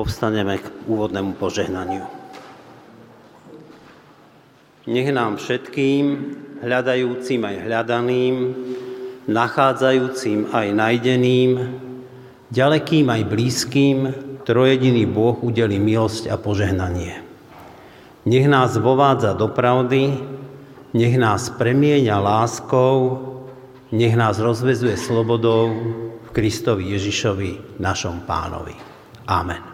povstaneme k úvodnému požehnaniu. Nech nám všetkým, hľadajúcim aj hľadaným, nachádzajúcim aj najdeným, ďalekým aj blízkym, trojediný Boh udeli milosť a požehnanie. Nech nás vovádza do pravdy, nech nás premieňa láskou, nech nás rozvezuje slobodou v Kristovi Ježišovi, našom pánovi. Amen.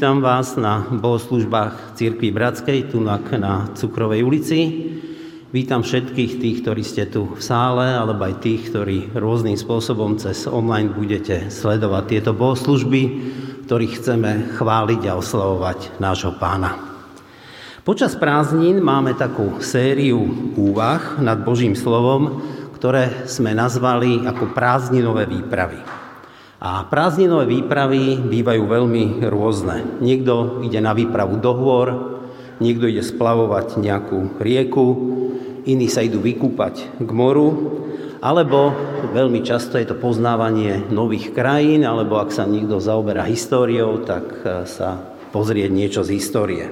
Vítam vás na bohoslužbách Církvy Bratskej, tu na, na Cukrovej ulici. Vítam všetkých tých, ktorí ste tu v sále, alebo aj tých, ktorí rôznym spôsobom cez online budete sledovať tieto bohoslužby, ktorých chceme chváliť a oslavovať nášho pána. Počas prázdnin máme takú sériu úvah nad Božím slovom, ktoré sme nazvali ako prázdninové výpravy. A prázdninové výpravy bývajú veľmi rôzne. Niekto ide na výpravu do hôr, niekto ide splavovať nejakú rieku, iní sa idú vykúpať k moru, alebo veľmi často je to poznávanie nových krajín, alebo ak sa niekto zaoberá históriou, tak e, sa pozrieť niečo z histórie.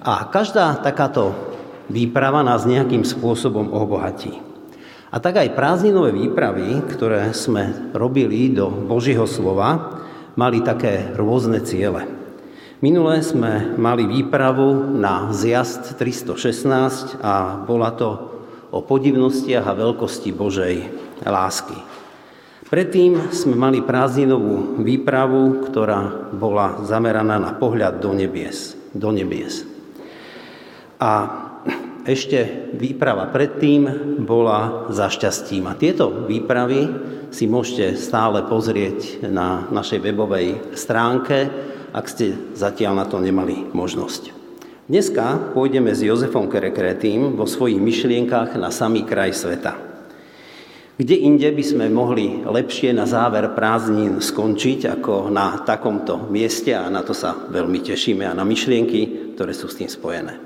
A každá takáto výprava nás nejakým spôsobom obohatí. A tak aj prázdninové výpravy, ktoré sme robili do Božieho slova, mali také rôzne ciele. Minulé sme mali výpravu na zjazd 316 a bola to o podivnostiach a veľkosti Božej lásky. Predtým sme mali prázdninovú výpravu, ktorá bola zameraná na pohľad do nebies. Do nebies. A ešte výprava predtým bola za šťastím. A tieto výpravy si môžete stále pozrieť na našej webovej stránke, ak ste zatiaľ na to nemali možnosť. Dneska pôjdeme s Jozefom Kerekretým vo svojich myšlienkach na samý kraj sveta. Kde inde by sme mohli lepšie na záver prázdnin skončiť ako na takomto mieste a na to sa veľmi tešíme a na myšlienky, ktoré sú s tým spojené.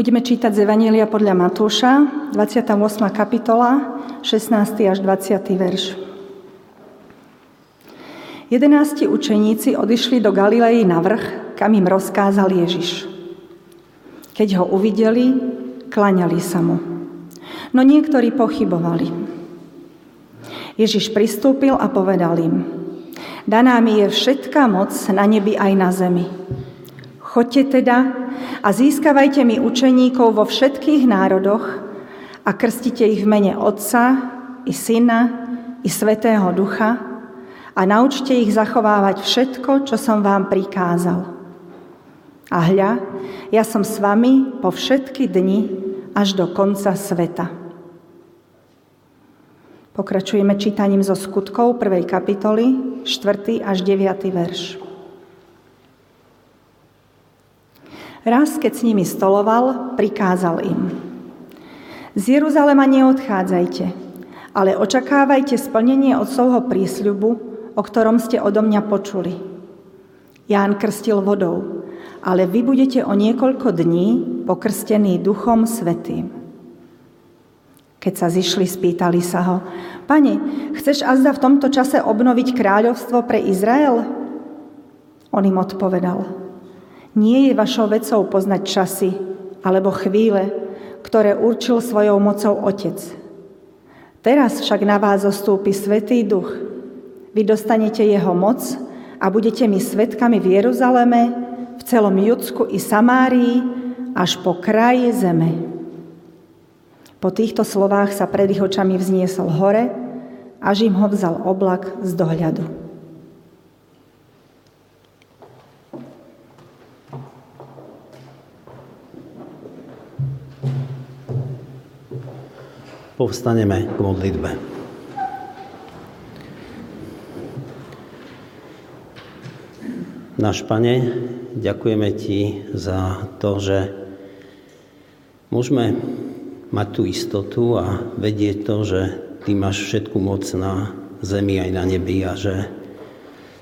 Budeme čítať z Evanielia podľa Matúša, 28. kapitola, 16. až 20. verš. Jedenácti učeníci odišli do Galilei na vrch, kam im rozkázal Ježiš. Keď ho uvideli, klaňali sa mu. No niektorí pochybovali. Ježiš pristúpil a povedal im, daná mi je všetká moc na nebi aj na zemi. Choďte teda a získavajte mi učeníkov vo všetkých národoch a krstite ich v mene Otca i Syna i Svetého Ducha a naučte ich zachovávať všetko, čo som vám prikázal. A hľa, ja som s vami po všetky dni až do konca sveta. Pokračujeme čítaním zo skutkov 1. kapitoly, 4. až 9. verš. Raz, keď s nimi stoloval, prikázal im. Z Jeruzalema neodchádzajte, ale očakávajte splnenie otcovho prísľubu, o ktorom ste odo mňa počuli. Ján krstil vodou, ale vy budete o niekoľko dní pokrstení Duchom Svetým. Keď sa zišli, spýtali sa ho, Pane, chceš azda v tomto čase obnoviť kráľovstvo pre Izrael? On im odpovedal, nie je vašou vecou poznať časy alebo chvíle, ktoré určil svojou mocou Otec. Teraz však na vás zostúpi Svetý Duch. Vy dostanete jeho moc a budete mi svetkami v Jeruzaleme, v celom Judsku i Samárii, až po kraji zeme. Po týchto slovách sa pred ich očami vzniesol hore, až im ho vzal oblak z dohľadu. Povstaneme k modlitbe. Náš Pane, ďakujeme Ti za to, že môžeme mať tú istotu a vedieť to, že Ty máš všetku moc na zemi aj na nebi a že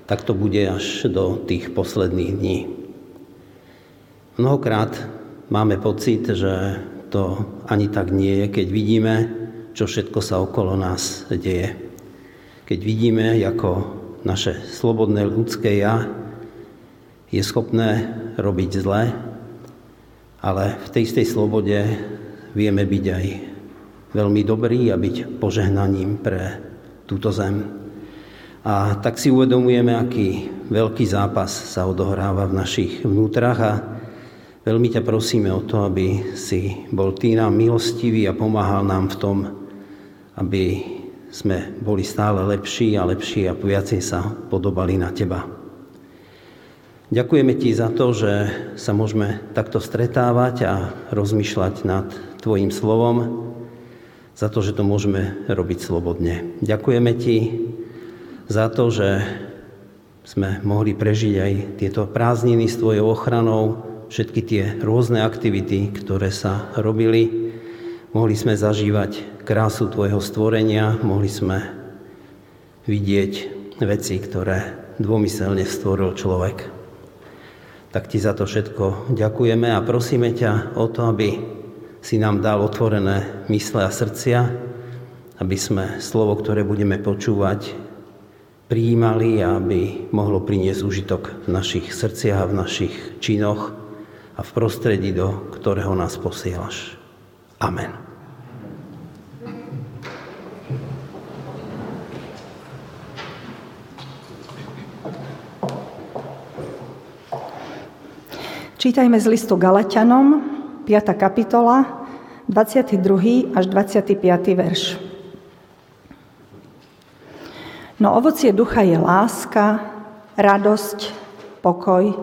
tak to bude až do tých posledných dní. Mnohokrát máme pocit, že to ani tak nie je, keď vidíme, čo všetko sa okolo nás deje. Keď vidíme, ako naše slobodné ľudské ja je schopné robiť zle, ale v tej istej slobode vieme byť aj veľmi dobrý a byť požehnaním pre túto zem. A tak si uvedomujeme, aký veľký zápas sa odohráva v našich vnútrach a veľmi ťa prosíme o to, aby si bol ty nám milostivý a pomáhal nám v tom, aby sme boli stále lepší a lepší a viacej sa podobali na Teba. Ďakujeme Ti za to, že sa môžeme takto stretávať a rozmýšľať nad Tvojim slovom, za to, že to môžeme robiť slobodne. Ďakujeme Ti za to, že sme mohli prežiť aj tieto prázdniny s Tvojou ochranou, všetky tie rôzne aktivity, ktoré sa robili Mohli sme zažívať krásu Tvojho stvorenia, mohli sme vidieť veci, ktoré dômyselne stvoril človek. Tak Ti za to všetko ďakujeme a prosíme ťa o to, aby si nám dal otvorené mysle a srdcia, aby sme slovo, ktoré budeme počúvať, prijímali a aby mohlo priniesť užitok v našich srdciach a v našich činoch a v prostredí, do ktorého nás posielaš. Amen. Čítajme z listu Galatianom, 5. kapitola, 22. až 25. verš. No ovocie ducha je láska, radosť, pokoj,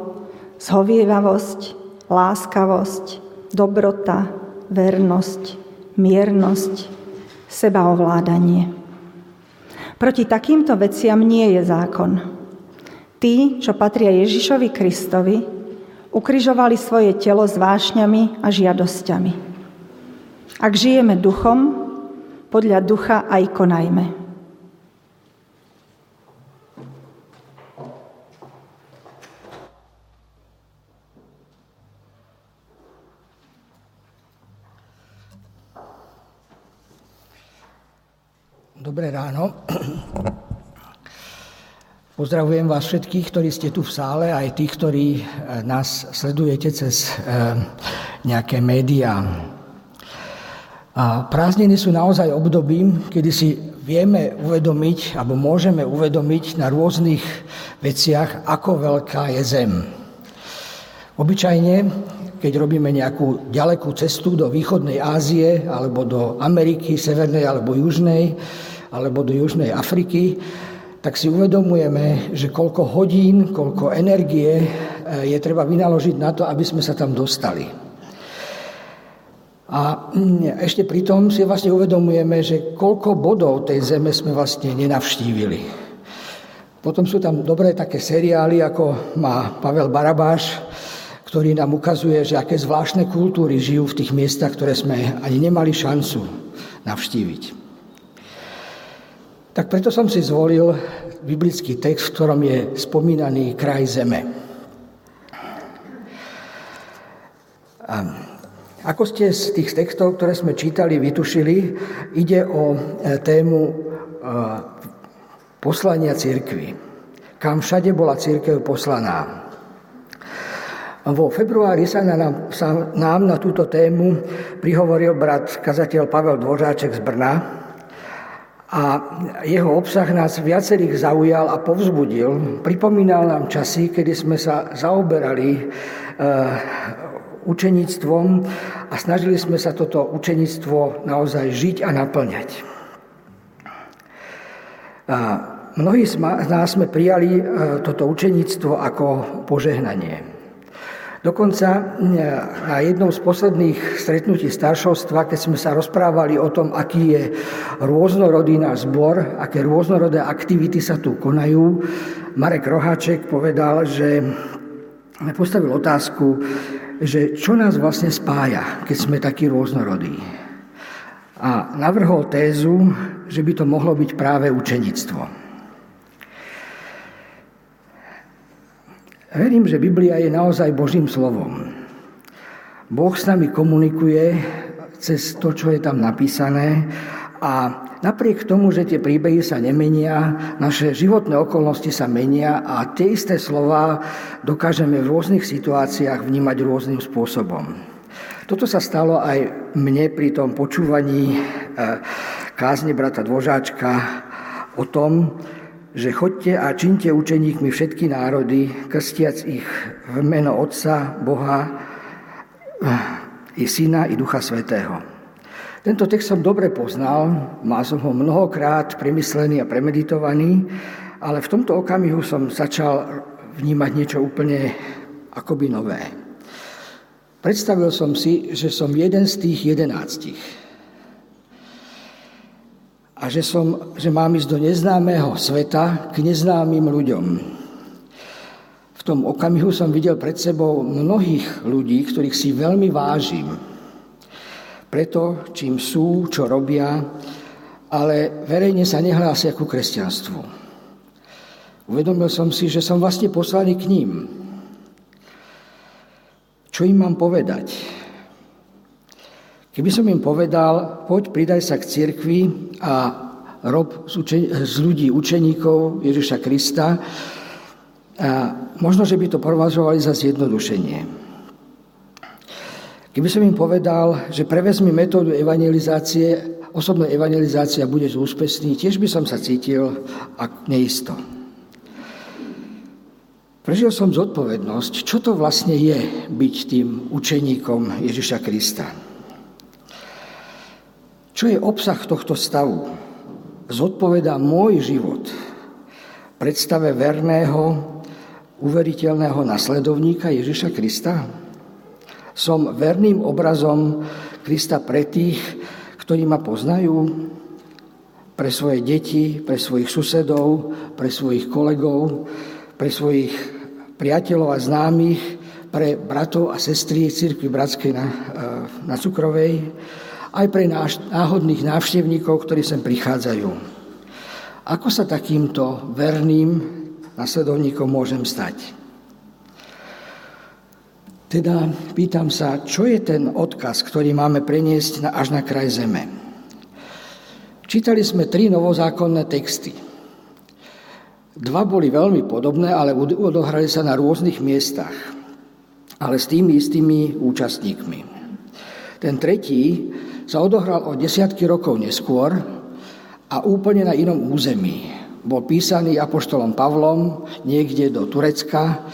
zhovievavosť, láskavosť, dobrota, vernosť, miernosť, sebaovládanie. Proti takýmto veciam nie je zákon. Tí, čo patria Ježišovi Kristovi, ukrižovali svoje telo s vášňami a žiadosťami. Ak žijeme duchom, podľa ducha aj konajme. Dobré ráno. Pozdravujem vás všetkých, ktorí ste tu v sále, aj tých, ktorí e, nás sledujete cez e, nejaké médiá. A prázdniny sú naozaj obdobím, kedy si vieme uvedomiť, alebo môžeme uvedomiť na rôznych veciach, ako veľká je Zem. Obyčajne, keď robíme nejakú ďalekú cestu do východnej Ázie, alebo do Ameriky, severnej alebo južnej, alebo do Južnej Afriky, tak si uvedomujeme, že koľko hodín, koľko energie eh, je treba vynaložiť na to, aby sme sa tam dostali. A mm, ešte pritom si vlastne uvedomujeme, že koľko bodov tej zeme sme vlastne nenavštívili. Potom sú tam dobré také seriály, ako má Pavel Barabáš, ktorý nám ukazuje, že aké zvláštne kultúry žijú v tých miestach, ktoré sme ani nemali šancu navštíviť. Tak preto som si zvolil biblický text, v ktorom je spomínaný kraj zeme. A ako ste z tých textov, ktoré sme čítali, vytušili, ide o e, tému e, poslania církvy. Kam všade bola církev poslaná. Vo februári sa nám, sa nám na túto tému prihovoril brat kazateľ Pavel Dvořáček z Brna, a jeho obsah nás viacerých zaujal a povzbudil. Pripomínal nám časy, kedy sme sa zaoberali e, učeníctvom a snažili sme sa toto učeníctvo naozaj žiť a naplňať. A mnohí z nás sme prijali e, toto učeníctvo ako požehnanie. Dokonca na jednom z posledných stretnutí staršovstva, keď sme sa rozprávali o tom, aký je rôznorodý náš zbor, aké rôznorodé aktivity sa tu konajú, Marek Roháček povedal, že postavil otázku, že čo nás vlastne spája, keď sme takí rôznorodí. A navrhol tézu, že by to mohlo byť práve učenictvo. Verím, že Biblia je naozaj Božím slovom. Boh s nami komunikuje cez to, čo je tam napísané a napriek tomu, že tie príbehy sa nemenia, naše životné okolnosti sa menia a tie isté slova dokážeme v rôznych situáciách vnímať rôznym spôsobom. Toto sa stalo aj mne pri tom počúvaní eh, kázne brata Dvožáčka o tom, že chodte a činte učeníkmi všetky národy, krstiac ich v meno Otca, Boha, i Syna, i Ducha Svetého. Tento text som dobre poznal, mal som ho mnohokrát premyslený a premeditovaný, ale v tomto okamihu som začal vnímať niečo úplne akoby nové. Predstavil som si, že som jeden z tých jedenáctich a že, som, že mám ísť do neznámeho sveta k neznámym ľuďom. V tom okamihu som videl pred sebou mnohých ľudí, ktorých si veľmi vážim. Preto, čím sú, čo robia, ale verejne sa nehlásia ku kresťanstvu. Uvedomil som si, že som vlastne poslaný k ním. Čo im mám povedať? Keby som im povedal, poď pridaj sa k cirkvi a rob z, učen- z ľudí učeníkov Ježiša Krista, a možno, že by to považovali za zjednodušenie. Keby som im povedal, že prevezmi metódu evangelizácie, osobná evangelizácia bude úspešný, tiež by som sa cítil neisto. Prežil som zodpovednosť, čo to vlastne je byť tým učeníkom Ježiša Krista. Čo je obsah tohto stavu? Zodpovedá môj život predstave verného, uveriteľného nasledovníka Ježiša Krista? Som verným obrazom Krista pre tých, ktorí ma poznajú, pre svoje deti, pre svojich susedov, pre svojich kolegov, pre svojich priateľov a známych, pre bratov a sestry Cirkvi Bratskej na, eh, na Cukrovej, aj pre náhodných návštevníkov, ktorí sem prichádzajú. Ako sa takýmto verným nasledovníkom môžem stať? Teda pýtam sa, čo je ten odkaz, ktorý máme preniesť až na kraj zeme? Čítali sme tri novozákonné texty. Dva boli veľmi podobné, ale odohrali sa na rôznych miestach, ale s tými istými účastníkmi. Ten tretí sa odohral o desiatky rokov neskôr a úplne na inom území. Bol písaný apoštolom Pavlom niekde do Turecka,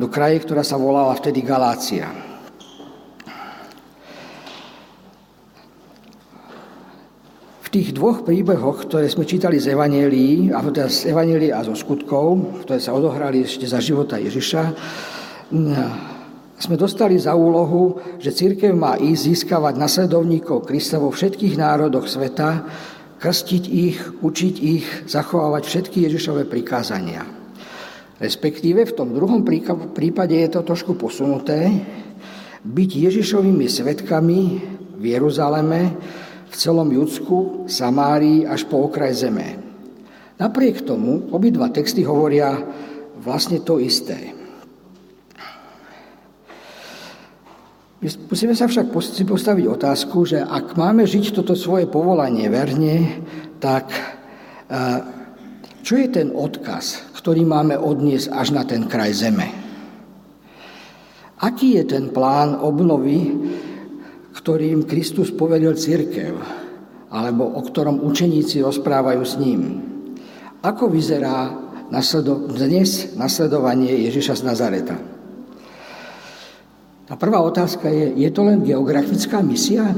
do kraje, ktorá sa volala vtedy Galácia. V tých dvoch príbehoch, ktoré sme čítali z Evangelií, a teda z Evangelií a zo skutkov, ktoré sa odohrali ešte za života Ježiša, sme dostali za úlohu, že církev má ísť získavať nasledovníkov Krista vo všetkých národoch sveta, krstiť ich, učiť ich, zachovávať všetky Ježišové prikázania. Respektíve v tom druhom prípade je to trošku posunuté, byť Ježišovými svetkami v Jeruzaleme, v celom Judsku, Samárii až po okraj zeme. Napriek tomu obidva texty hovoria vlastne to isté. Musíme sa však postaviť otázku, že ak máme žiť toto svoje povolanie verne, tak čo je ten odkaz, ktorý máme odniesť až na ten kraj zeme? Aký je ten plán obnovy, ktorým Kristus povedal církev, alebo o ktorom učeníci rozprávajú s ním. Ako vyzerá dnes nasledovanie Ježiša z Nazareta? A prvá otázka je, je to len geografická misia?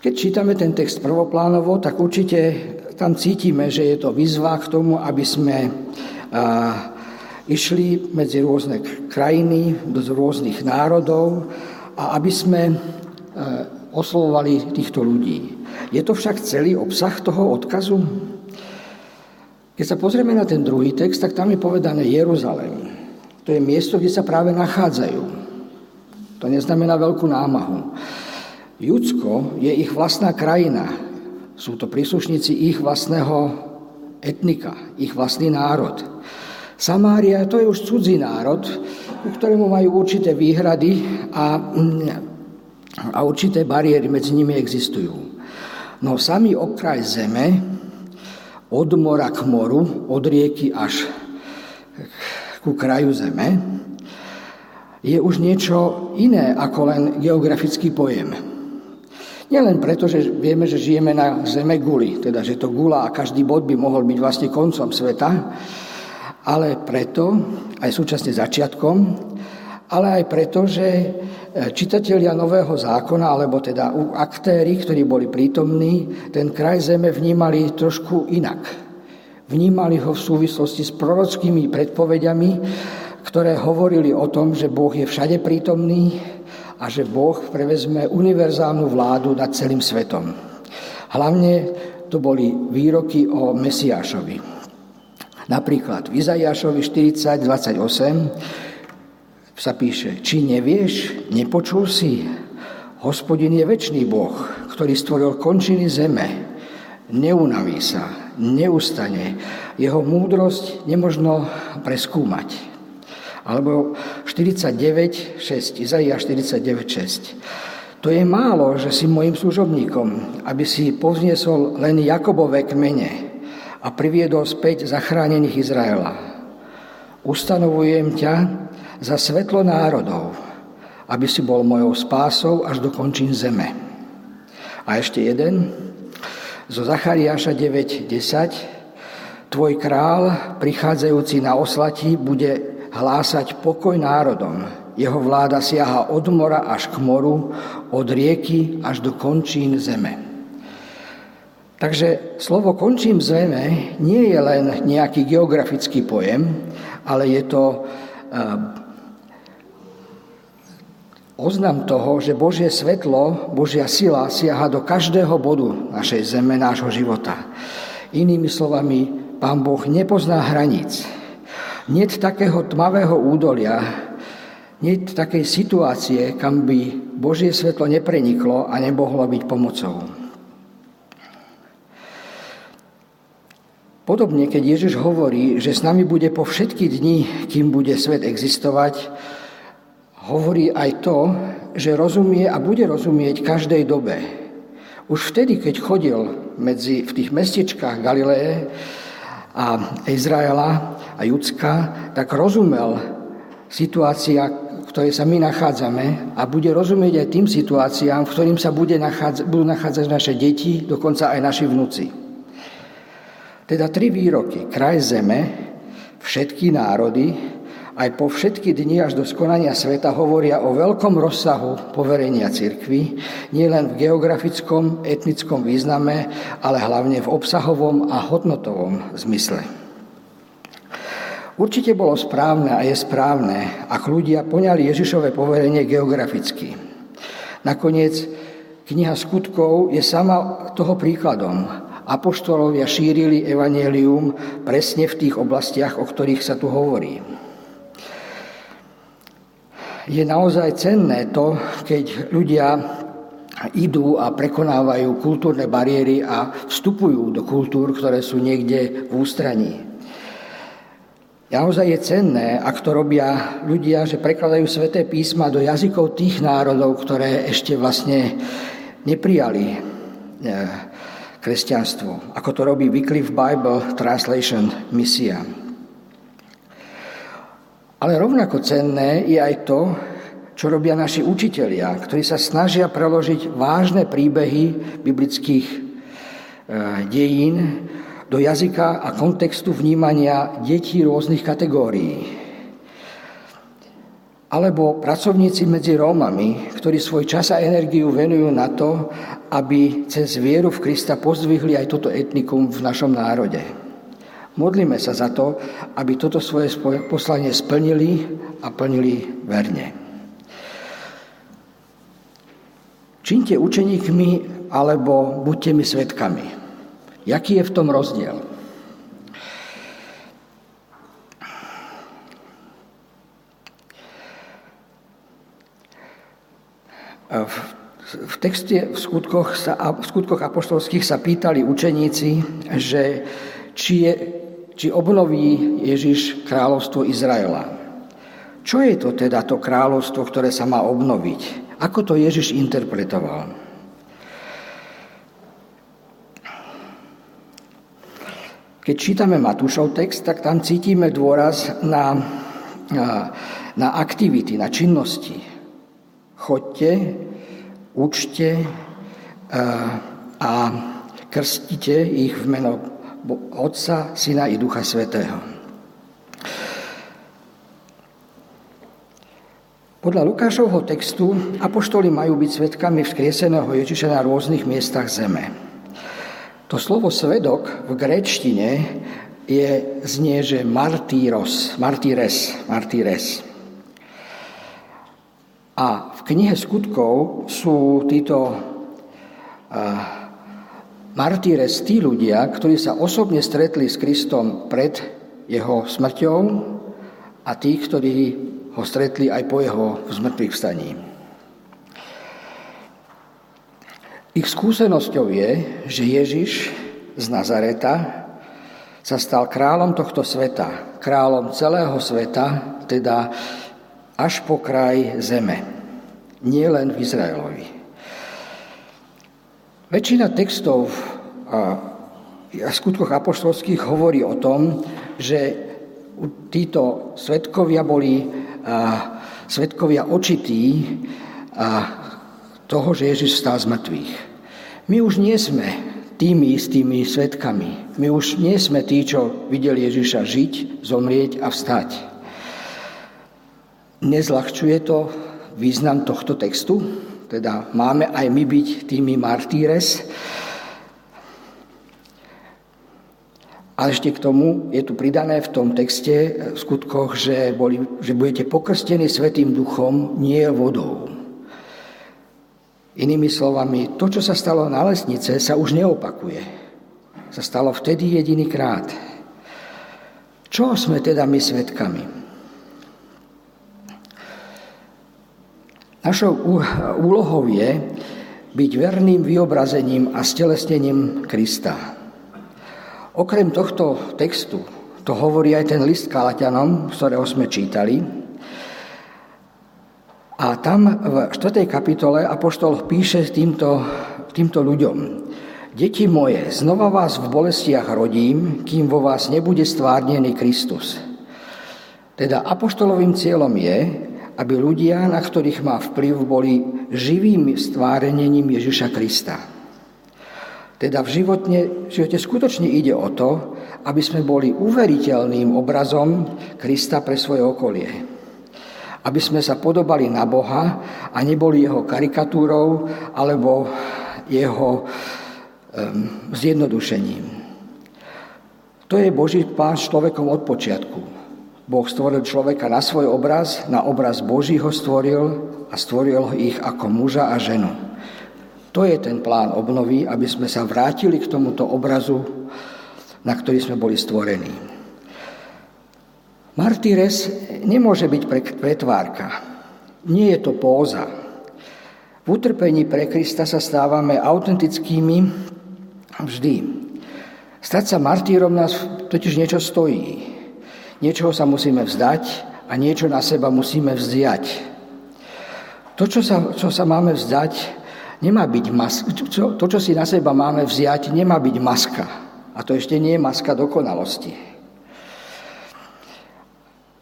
Keď čítame ten text prvoplánovo, tak určite tam cítime, že je to výzva k tomu, aby sme išli medzi rôzne krajiny, do rôznych národov a aby sme oslovovali týchto ľudí. Je to však celý obsah toho odkazu? Keď sa pozrieme na ten druhý text, tak tam je povedané Jeruzalém. To je miesto, kde sa práve nachádzajú. To neznamená veľkú námahu. Judsko je ich vlastná krajina. Sú to príslušníci ich vlastného etnika, ich vlastný národ. Samária to je už cudzí národ, ku ktorému majú určité výhrady a, a určité bariéry medzi nimi existujú. No samý okraj zeme, od mora k moru, od rieky až ku kraju zeme, je už niečo iné ako len geografický pojem. Nielen preto, že vieme, že žijeme na zeme guli, teda že to gula a každý bod by mohol byť vlastne koncom sveta, ale preto, aj súčasne začiatkom, ale aj preto, že e, čitatelia Nového zákona, alebo teda aktéry, ktorí boli prítomní, ten kraj zeme vnímali trošku inak. Vnímali ho v súvislosti s prorockými predpovediami, ktoré hovorili o tom, že Boh je všade prítomný a že Boh prevezme univerzálnu vládu nad celým svetom. Hlavne to boli výroky o Mesiášovi. Napríklad v Izajašovi 40, 28 sa píše, či nevieš, nepočul si, hospodin je väčší Boh, ktorý stvoril končiny zeme, neunaví sa, neustane, jeho múdrosť nemožno preskúmať. Alebo 49, 6, Izaia 49, 6. To je málo, že si mojim služobníkom, aby si povzniesol len Jakobové kmene, a priviedol späť zachránených Izraela. Ustanovujem ťa za svetlo národov, aby si bol mojou spásou až do končín zeme. A ešte jeden, zo Zachariáša 9.10. Tvoj král, prichádzajúci na oslatí, bude hlásať pokoj národom. Jeho vláda siaha od mora až k moru, od rieky až do končín zeme. Takže slovo končím zeme nie je len nejaký geografický pojem, ale je to eh, oznam toho, že Božie svetlo, Božia sila siaha do každého bodu našej zeme, nášho života. Inými slovami, Pán Boh nepozná hraníc. Nie takého tmavého údolia, nie takej situácie, kam by Božie svetlo nepreniklo a nemohlo byť pomocou. Podobne, keď Ježiš hovorí, že s nami bude po všetky dni, kým bude svet existovať, hovorí aj to, že rozumie a bude rozumieť každej dobe. Už vtedy, keď chodil medzi, v tých mestečkách Galileje a Izraela a Judska, tak rozumel situácia, v ktorej sa my nachádzame a bude rozumieť aj tým situáciám, v ktorým sa bude nachádza, budú nachádzať naše deti, dokonca aj naši vnúci. Teda tri výroky. Kraj zeme, všetky národy, aj po všetky dni až do skonania sveta hovoria o veľkom rozsahu poverenia cirkvy, nielen v geografickom, etnickom význame, ale hlavne v obsahovom a hodnotovom zmysle. Určite bolo správne a je správne, ak ľudia poňali Ježišové poverenie geograficky. Nakoniec kniha skutkov je sama toho príkladom. Apoštolovia šírili evanelium presne v tých oblastiach, o ktorých sa tu hovorí je naozaj cenné to, keď ľudia idú a prekonávajú kultúrne bariéry a vstupujú do kultúr, ktoré sú niekde v ústraní. Naozaj je cenné, ak to robia ľudia, že prekladajú sveté písma do jazykov tých národov, ktoré ešte vlastne neprijali e, kresťanstvo, ako to robí Wycliffe Bible Translation misia. Ale rovnako cenné je aj to, čo robia naši učitelia, ktorí sa snažia preložiť vážne príbehy biblických e, dejín do jazyka a kontextu vnímania detí rôznych kategórií. Alebo pracovníci medzi Rómami, ktorí svoj čas a energiu venujú na to, aby cez vieru v Krista pozdvihli aj toto etnikum v našom národe. Modlíme sa za to, aby toto svoje poslanie splnili a plnili verne. Čiňte učeníkmi alebo buďte mi svetkami. Jaký je v tom rozdiel? V, v texte v skutkoch, sa, v skutkoch apoštolských sa pýtali učeníci, že či je či obnoví Ježiš kráľovstvo Izraela. Čo je to teda to kráľovstvo, ktoré sa má obnoviť? Ako to Ježiš interpretoval? Keď čítame Matúšov text, tak tam cítime dôraz na, na, na aktivity, na činnosti. Chodte, učte a krstite ich v meno Otca, Syna i Ducha Svetého. Podľa Lukášovho textu apoštoli majú byť svetkami vzkrieseného Ježiša na rôznych miestach zeme. To slovo svedok v gréčtine je, znie, že martíros, martíres, martíres. A v knihe skutkov sú títo uh, Martýres tí ľudia, ktorí sa osobne stretli s Kristom pred jeho smrťou a tí, ktorí ho stretli aj po jeho zmrtvých vstaní. Ich skúsenosťou je, že Ježiš z Nazareta sa stal kráľom tohto sveta, kráľom celého sveta, teda až po kraj zeme, nie len v Izraelovi. Väčšina textov a skutkoch apoštolských hovorí o tom, že títo svetkovia boli svetkovia očití a toho, že Ježiš stal z mŕtvych. My už nie sme tými istými svetkami. My už nie sme tí, čo videli Ježiša žiť, zomrieť a vstať. Nezľahčuje to význam tohto textu? Teda máme aj my byť tými martýres. A ešte k tomu je tu pridané v tom texte v skutkoch, že, boli, že budete pokrstení Svetým duchom, nie vodou. Inými slovami, to, čo sa stalo na lesnice, sa už neopakuje. Sa stalo vtedy jediný krát. Čo sme teda my svetkami? Našou úlohou je byť verným vyobrazením a stelesnením Krista. Okrem tohto textu, to hovorí aj ten list Kalatianom, z ktorého sme čítali, A tam v 4. kapitole Apoštol píše týmto, týmto ľuďom. Deti moje, znova vás v bolestiach rodím, kým vo vás nebude stvárnený Kristus. Teda apoštolovým cieľom je, aby ľudia, na ktorých má vplyv, boli živým stvárením Ježiša Krista. Teda v životne, živote skutočne ide o to, aby sme boli uveriteľným obrazom Krista pre svoje okolie. Aby sme sa podobali na Boha a neboli jeho karikatúrou alebo jeho um, zjednodušením. To je Boží plán s človekom od počiatku. Boh stvoril človeka na svoj obraz, na obraz Boží ho stvoril a stvoril ich ako muža a ženu. To je ten plán obnovy, aby sme sa vrátili k tomuto obrazu, na ktorý sme boli stvorení. Martýres nemôže byť pretvárka. Nie je to póza. V utrpení pre Krista sa stávame autentickými vždy. Stať sa martýrom nás totiž niečo stojí. Niečoho sa musíme vzdať a niečo na seba musíme vziať. To, čo sa, čo sa máme vzdať, nemá byť maska. To, čo si na seba máme vziať, nemá byť maska. A to ešte nie je maska dokonalosti.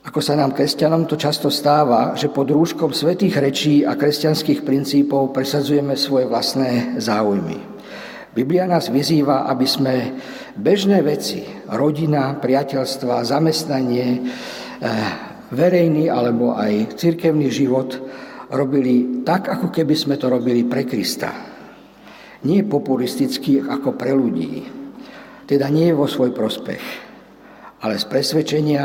Ako sa nám kresťanom to často stáva, že pod rúškom svetých rečí a kresťanských princípov presadzujeme svoje vlastné záujmy. Biblia nás vyzýva, aby sme bežné veci, rodina, priateľstva, zamestnanie, eh, verejný alebo aj cirkevný život robili tak, ako keby sme to robili pre Krista. Nie populisticky ako pre ľudí. Teda nie vo svoj prospech, ale z presvedčenia,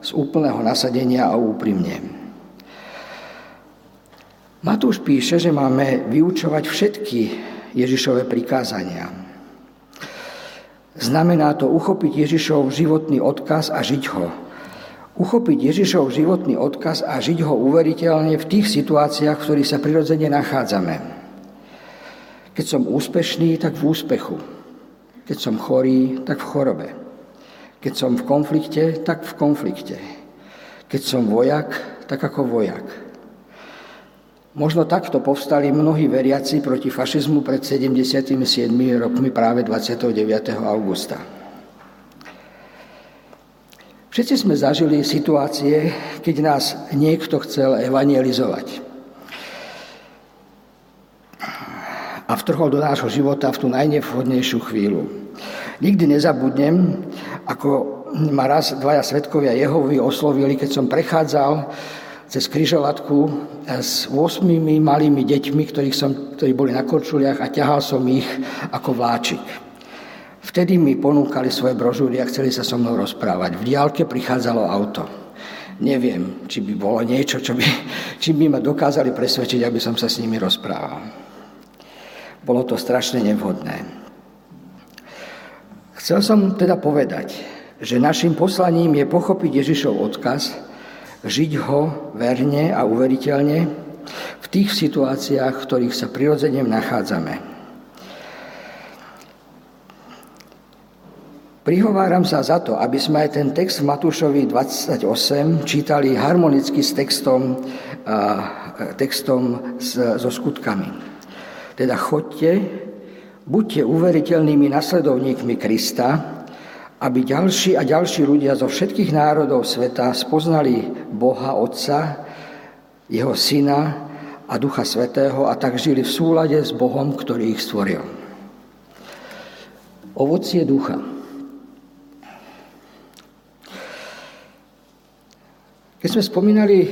z úplného nasadenia a úprimne. Matúš píše, že máme vyučovať všetky Ježišové prikázania. Znamená to uchopiť Ježišov životný odkaz a žiť ho. Uchopiť Ježišov životný odkaz a žiť ho uveriteľne v tých situáciách, v ktorých sa prirodzene nachádzame. Keď som úspešný, tak v úspechu. Keď som chorý, tak v chorobe. Keď som v konflikte, tak v konflikte. Keď som vojak, tak ako vojak. Možno takto povstali mnohí veriaci proti fašizmu pred 77 rokmi práve 29. augusta. Všetci sme zažili situácie, keď nás niekto chcel evangelizovať. A vtrhol do nášho života v tú najnevhodnejšiu chvíľu. Nikdy nezabudnem, ako ma raz dvaja svetkovia Jehovi oslovili, keď som prechádzal cez kryžovatku s 8 malými deťmi, ktorých som, ktorí boli na korčuliach a ťahal som ich ako vláčik. Vtedy mi ponúkali svoje brožúry a chceli sa so mnou rozprávať. V diálke prichádzalo auto. Neviem, či by bolo niečo, čo by, či by ma dokázali presvedčiť, aby som sa s nimi rozprával. Bolo to strašne nevhodné. Chcel som teda povedať, že našim poslaním je pochopiť Ježišov odkaz, žiť ho verne a uveriteľne v tých situáciách, v ktorých sa prirodzene nachádzame. Prihováram sa za to, aby sme aj ten text v Matúšovi 28 čítali harmonicky s textom, textom so skutkami. Teda chodte, buďte uveriteľnými nasledovníkmi Krista, aby ďalší a ďalší ľudia zo všetkých národov sveta spoznali Boha Otca, Jeho Syna a Ducha Svetého a tak žili v súlade s Bohom, ktorý ich stvoril. Ovocie ducha. Keď sme spomínali eh,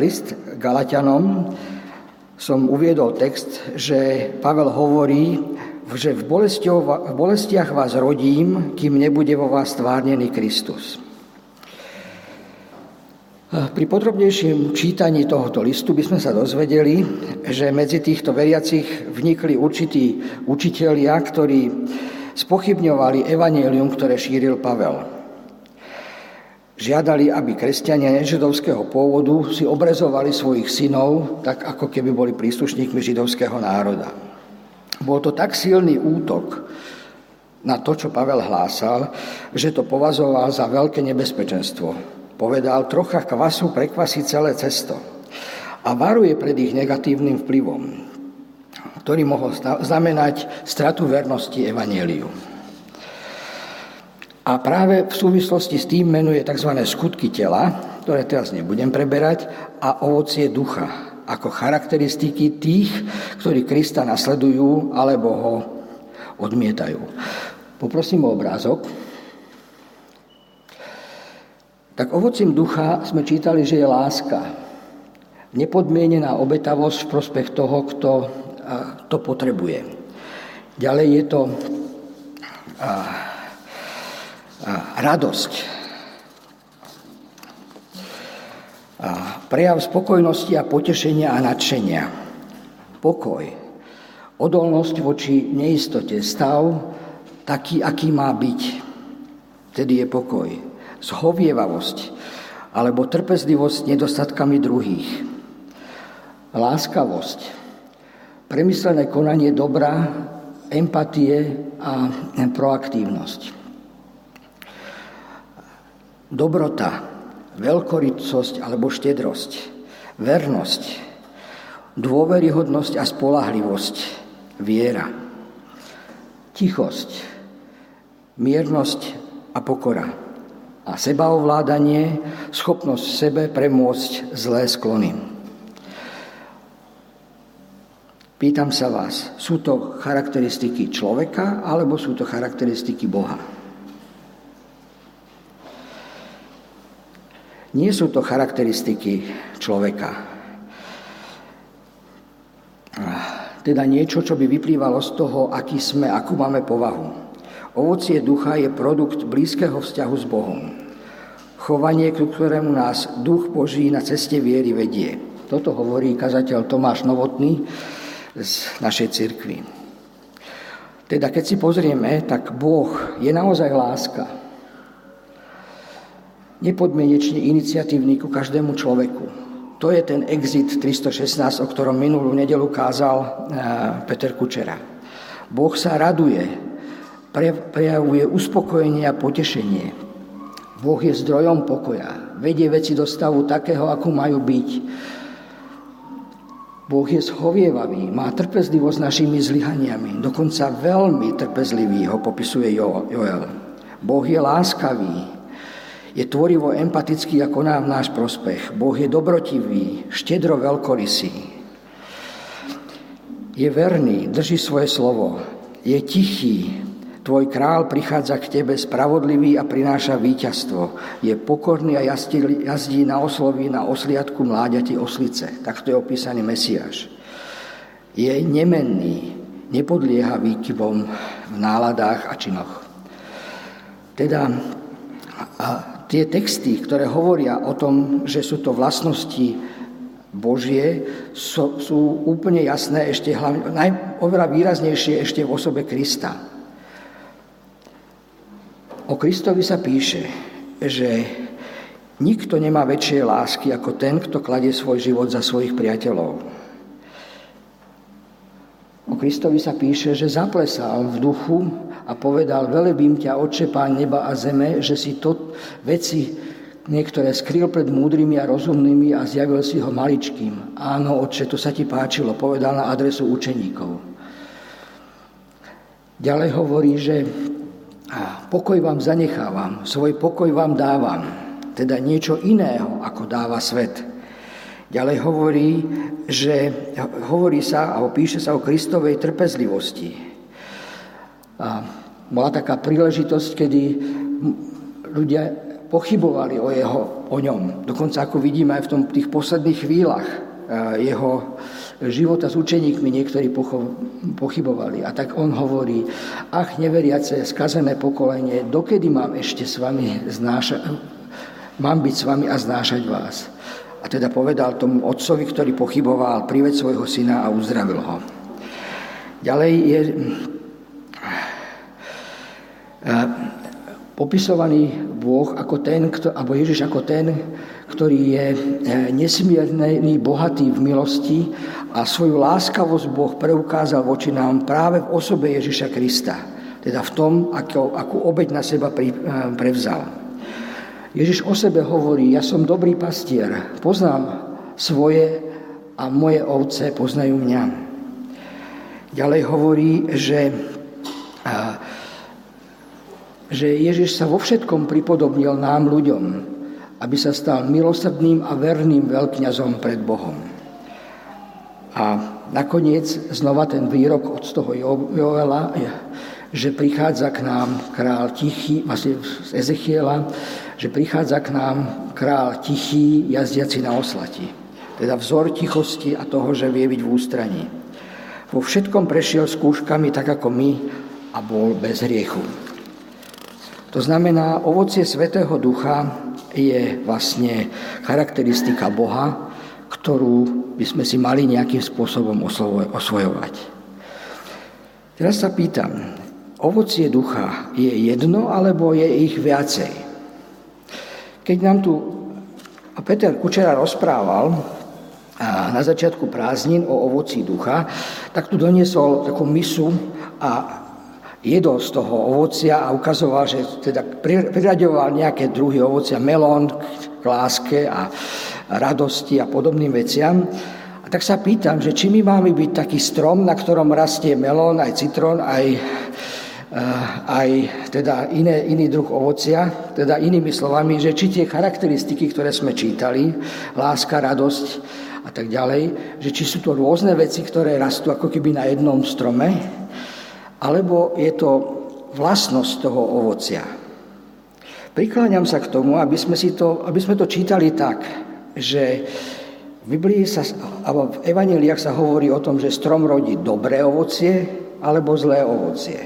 list Galatianom, som uviedol text, že Pavel hovorí, že v, v bolestiach vás rodím, kým nebude vo vás stvárnený Kristus. Pri podrobnejším čítaní tohoto listu by sme sa dozvedeli, že medzi týchto veriacich vnikli určití učitelia, ktorí spochybňovali evanelium, ktoré šíril Pavel. Žiadali, aby kresťania nežidovského pôvodu si obrezovali svojich synov, tak ako keby boli príslušníkmi židovského národa. Bol to tak silný útok na to, čo Pavel hlásal, že to považoval za veľké nebezpečenstvo. Povedal, trocha kvasu prekvasí celé cesto. a varuje pred ich negatívnym vplyvom, ktorý mohol znamenať stratu vernosti Evangeliu. A práve v súvislosti s tým menuje tzv. skutky tela, ktoré teraz nebudem preberať, a ovocie ducha, ako charakteristiky tých, ktorí Krista nasledujú alebo ho odmietajú. Poprosím o obrázok. Tak ovocím ducha sme čítali, že je láska. Nepodmienená obetavosť v prospech toho, kto to potrebuje. Ďalej je to radosť. A prejav spokojnosti a potešenia a nadšenia. Pokoj. Odolnosť voči neistote. Stav taký, aký má byť. Tedy je pokoj. Zhovievavosť alebo trpezlivosť nedostatkami druhých. Láskavosť. Premyslené konanie dobra, empatie a proaktívnosť dobrota, veľkorysosť alebo štedrosť, vernosť, dôveryhodnosť a spolahlivosť, viera, tichosť, miernosť a pokora. A sebaovládanie, schopnosť sebe premôcť zlé sklony. Pýtam sa vás, sú to charakteristiky človeka alebo sú to charakteristiky Boha? Nie sú to charakteristiky človeka. Teda niečo, čo by vyplývalo z toho, aký sme, akú máme povahu. Ovocie ducha je produkt blízkeho vzťahu s Bohom. Chovanie, ku ktorému nás duch Boží na ceste viery vedie. Toto hovorí kazateľ Tomáš Novotný z našej cirkvi. Teda keď si pozrieme, tak Boh je naozaj láska nepodmienečne iniciatívny ku každému človeku. To je ten exit 316, o ktorom minulú nedelu kázal eh, Peter Kučera. Boh sa raduje, prejavuje uspokojenie a potešenie. Boh je zdrojom pokoja, vedie veci do stavu takého, ako majú byť. Boh je schovievavý, má trpezlivosť našimi zlyhaniami, dokonca veľmi trpezlivý ho popisuje Joel. Boh je láskavý, je tvorivo empatický a koná v náš prospech. Boh je dobrotivý, štedro veľkorysý. Je verný, drží svoje slovo. Je tichý, Tvoj král prichádza k tebe spravodlivý a prináša víťazstvo. Je pokorný a jazdí, na oslovi na osliadku mláďati oslice. Takto je opísaný Mesiáš. Je nemenný, nepodlieha výkyvom v náladách a činoch. Teda a tie texty, ktoré hovoria o tom, že sú to vlastnosti Božie, sú, sú úplne jasné, ešte hlavne, naj, oveľa výraznejšie ešte v osobe Krista. O Kristovi sa píše, že nikto nemá väčšie lásky ako ten, kto kladie svoj život za svojich priateľov. O Kristovi sa píše, že zaplesal v duchu a povedal, velebím ťa, Otče, Pán neba a zeme, že si to veci niektoré skryl pred múdrymi a rozumnými a zjavil si ho maličkým. Áno, Otče, to sa ti páčilo, povedal na adresu učeníkov. Ďalej hovorí, že pokoj vám zanechávam, svoj pokoj vám dávam, teda niečo iného, ako dáva svet. Ďalej hovorí, že hovorí sa, alebo píše sa o Kristovej trpezlivosti. A bola taká príležitosť, kedy ľudia pochybovali o, jeho, o ňom. Dokonca ako vidíme aj v tom, tých posledných chvíľach jeho života s učeníkmi niektorí pochybovali. A tak on hovorí, ach, neveriace, skazené pokolenie, dokedy mám ešte s vami znášať, mám byť s vami a znášať vás. A teda povedal tomu otcovi, ktorý pochyboval, prived svojho syna a uzdravil ho. Ďalej je popisovaný Boh ako ten, alebo Ježiš ako ten, ktorý je eh, nesmierný, bohatý v milosti a svoju láskavosť Boh preukázal voči nám práve v osobe Ježiša Krista. Teda v tom, akú, akú obeď na seba eh, prevzal. Ježiš o sebe hovorí, ja som dobrý pastier, poznám svoje a moje ovce poznajú mňa. Ďalej hovorí, že, že Ježiš sa vo všetkom pripodobnil nám ľuďom, aby sa stal milosrdným a verným veľkňazom pred Bohom. A nakoniec znova ten výrok od toho Joela, že prichádza k nám král tichý, vlastne z Ezechiela, že prichádza k nám král tichý, jazdiaci na oslati. Teda vzor tichosti a toho, že vie byť v ústraní. Vo všetkom prešiel skúškami tak ako my a bol bez hriechu. To znamená, ovocie Svetého Ducha je vlastne charakteristika Boha, ktorú by sme si mali nejakým spôsobom osvojovať. Teraz sa pýtam, ovocie ducha je jedno alebo je ich viacej? Keď nám tu Peter Kučera rozprával na začiatku prázdnin o ovoci ducha, tak tu doniesol takú misu a jedol z toho ovocia a ukazoval, že teda priraďoval nejaké druhy ovocia, melón k láske a radosti a podobným veciam. A tak sa pýtam, že či my máme byť taký strom, na ktorom rastie melón, aj citrón, aj Eh, aj teda iné, iný druh ovocia, teda inými slovami, že či tie charakteristiky, ktoré sme čítali, láska, radosť a tak ďalej, že či sú to rôzne veci, ktoré rastú ako keby na jednom strome, alebo je to vlastnosť toho ovocia. Prikláňam sa k tomu, aby sme, si to, aby sme to čítali tak, že v Biblii sa, alebo v Evaneliách sa hovorí o tom, že strom rodí dobré ovocie alebo zlé ovocie.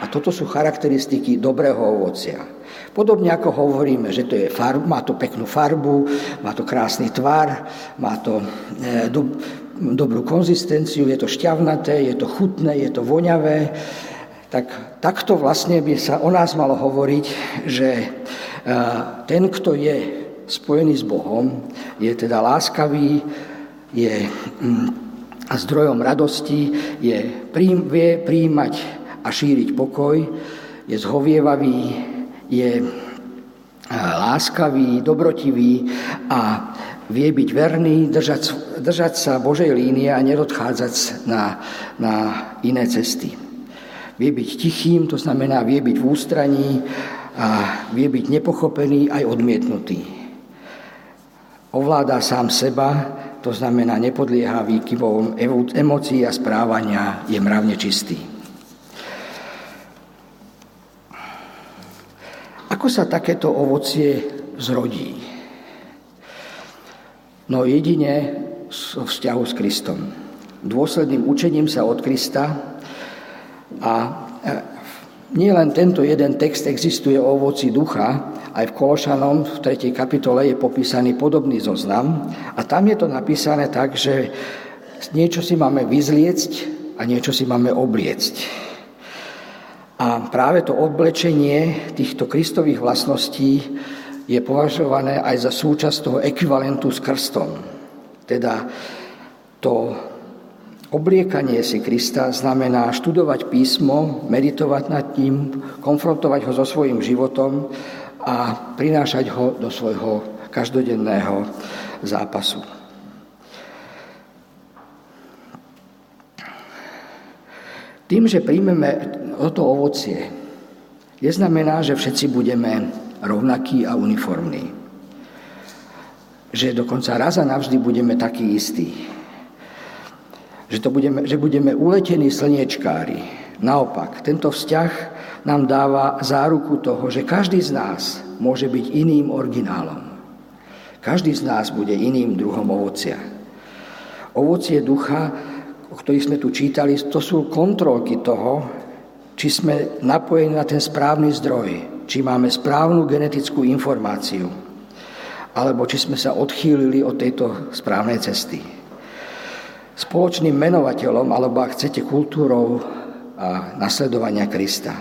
A toto sú charakteristiky dobrého ovocia. Podobne ako hovoríme, že to je farb, má to peknú farbu, má to krásny tvar, má to e, do, dobrú konzistenciu, je to šťavnaté, je to chutné, je to voňavé, tak takto vlastne by sa o nás malo hovoriť, že e, ten, kto je spojený s Bohom, je teda láskavý, je mm, zdrojom radosti, je, vie príjmať a šíriť pokoj, je zhovievavý, je láskavý, dobrotivý a vie byť verný, držať, držať sa Božej línie a nedodchádzať na, na iné cesty. Vie byť tichým, to znamená vie byť v ústraní a vie byť nepochopený aj odmietnutý. Ovláda sám seba, to znamená nepodlieha výkyvom emócií a správania, je mravne čistý. Ako sa takéto ovocie zrodí? No jedine so vzťahu s Kristom. Dôsledným učením sa od Krista a e, nie len tento jeden text existuje o ovoci ducha, aj v Kološanom v 3. kapitole je popísaný podobný zoznam a tam je to napísané tak, že niečo si máme vyzliecť a niečo si máme obliecť. A práve to oblečenie týchto kristových vlastností je považované aj za súčasť toho ekvivalentu s krstom. Teda to obliekanie si Krista znamená študovať písmo, meditovať nad ním, konfrontovať ho so svojím životom a prinášať ho do svojho každodenného zápasu. Tým, že príjmeme toto ovocie, neznamená, že všetci budeme rovnakí a uniformní. Že dokonca raz a navždy budeme takí istí. Že, to budeme, že budeme uletení slniečkári. Naopak, tento vzťah nám dáva záruku toho, že každý z nás môže byť iným originálom. Každý z nás bude iným druhom ovocia. Ovocie ducha ktorých sme tu čítali, to sú kontrolky toho, či sme napojení na ten správny zdroj, či máme správnu genetickú informáciu, alebo či sme sa odchýlili od tejto správnej cesty. Spoločným menovateľom, alebo ak chcete, kultúrou a nasledovania Krista.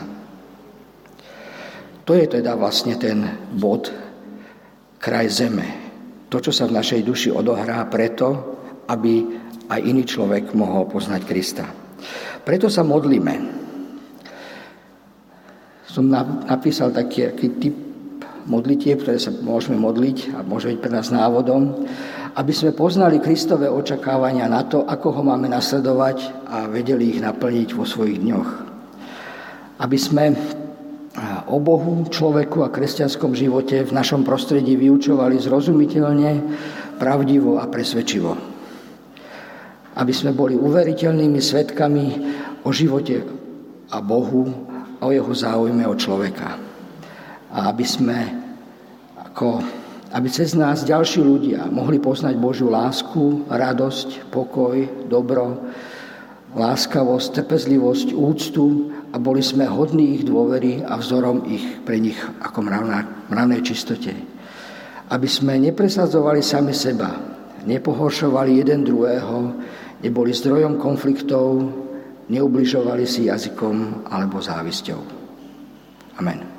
To je teda vlastne ten bod, kraj zeme. To, čo sa v našej duši odohrá preto, aby aj iný človek mohol poznať Krista. Preto sa modlíme. Som napísal taký, taký typ modlitieb, ktoré sa môžeme modliť a môže byť pre nás návodom, aby sme poznali Kristové očakávania na to, ako ho máme nasledovať a vedeli ich naplniť vo svojich dňoch. Aby sme o Bohu, človeku a kresťanskom živote v našom prostredí vyučovali zrozumiteľne, pravdivo a presvedčivo. Aby sme boli uveriteľnými svetkami o živote a Bohu a o jeho záujme o človeka. A aby sme ako, aby cez nás ďalší ľudia mohli poznať Božiu lásku, radosť, pokoj, dobro, láskavosť, trpezlivosť, úctu a boli sme hodní ich dôvery a vzorom ich pre nich ako mravnej čistote. Aby sme nepresadzovali sami seba, nepohoršovali jeden druhého, neboli zdrojom konfliktov, neubližovali si jazykom alebo závisťou. Amen.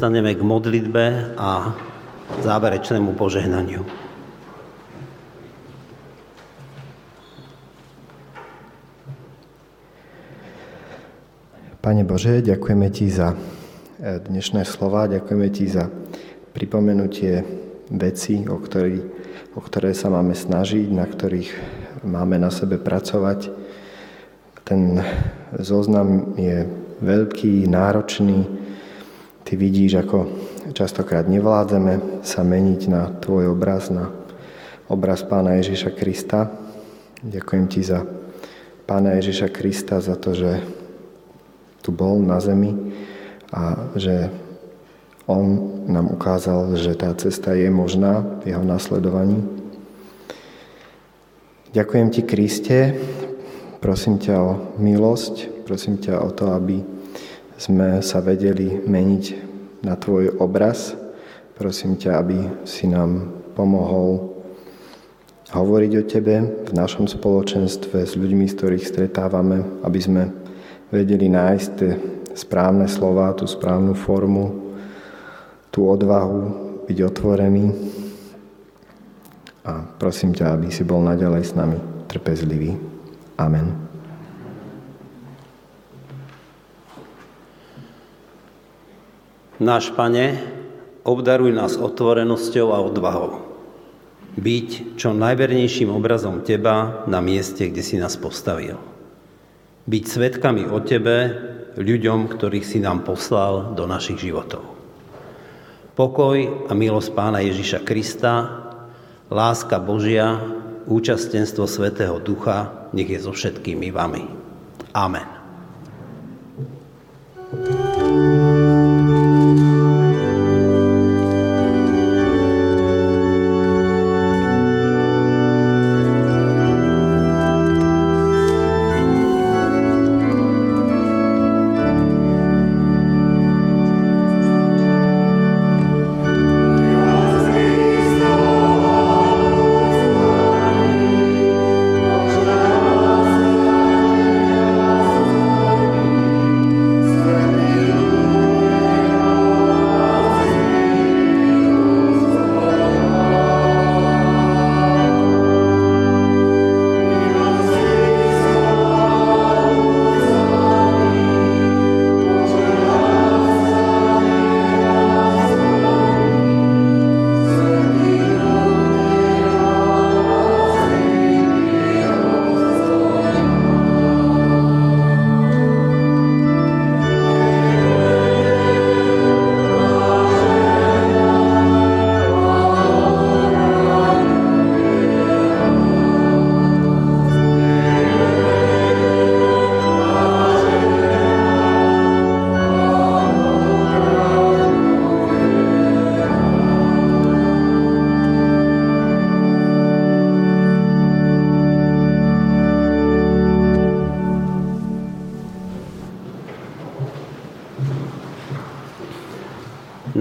Povstaneme k modlitbe a záverečnému požehnaniu. Pane Bože, ďakujeme Ti za e, dnešné slova, ďakujeme Ti za pripomenutie veci, o, ktorý, o ktoré sa máme snažiť, na ktorých máme na sebe pracovať. Ten zoznam je veľký, náročný. Ty vidíš, ako častokrát nevládzeme sa meniť na Tvoj obraz, na obraz Pána Ježiša Krista. Ďakujem Ti za Pána Ježiša Krista, za to, že tu bol na zemi a že on nám ukázal, že tá cesta je možná v jeho nasledovaní. Ďakujem ti, Kriste, prosím ťa o milosť, prosím ťa o to, aby sme sa vedeli meniť na tvoj obraz. Prosím ťa, aby si nám pomohol hovoriť o tebe v našom spoločenstve s ľuďmi, s ktorých stretávame, aby sme vedeli nájsť tie správne slova, tú správnu formu, tú odvahu byť otvorený. A prosím ťa, aby si bol naďalej s nami trpezlivý. Amen. Náš Pane, obdaruj nás otvorenosťou a odvahou. Byť čo najvernejším obrazom Teba na mieste, kde si nás postavil byť svetkami o Tebe ľuďom, ktorých si nám poslal do našich životov. Pokoj a milosť Pána Ježiša Krista, láska Božia, účastenstvo Svetého Ducha, nech je so všetkými vami. Amen.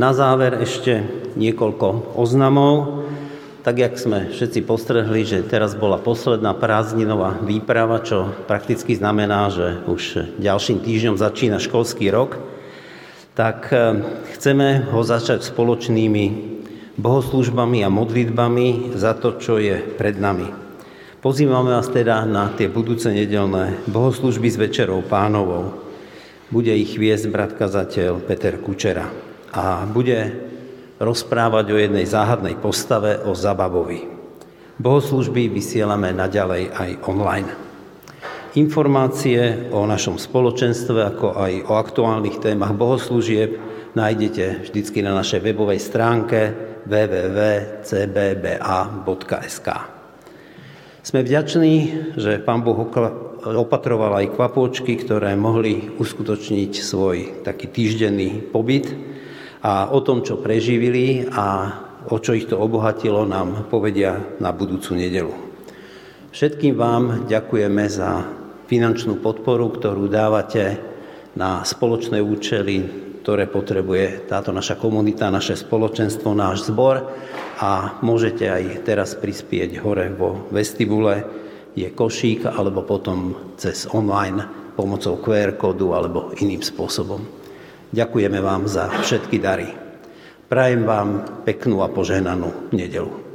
Na záver ešte niekoľko oznamov. Tak, jak sme všetci postrehli, že teraz bola posledná prázdninová výprava, čo prakticky znamená, že už ďalším týždňom začína školský rok, tak eh, chceme ho začať spoločnými bohoslužbami a modlitbami za to, čo je pred nami. Pozývame vás teda na tie budúce nedelné bohoslužby s Večerou pánovou. Bude ich viesť brat kazateľ Peter Kučera a bude rozprávať o jednej záhadnej postave, o Zababovi. Bohoslužby vysielame naďalej aj online. Informácie o našom spoločenstve, ako aj o aktuálnych témach bohoslúžieb nájdete vždycky na našej webovej stránke www.cbba.sk. Sme vďační, že Pán Boh opatroval aj kvapôčky, ktoré mohli uskutočniť svoj taký týždenný pobyt a o tom, čo preživili a o čo ich to obohatilo, nám povedia na budúcu nedelu. Všetkým vám ďakujeme za finančnú podporu, ktorú dávate na spoločné účely, ktoré potrebuje táto naša komunita, naše spoločenstvo, náš zbor a môžete aj teraz prispieť hore vo vestibule, je košík alebo potom cez online pomocou QR kódu alebo iným spôsobom. Ďakujeme vám za všetky dary. Prajem vám peknú a požehnanú nedelu.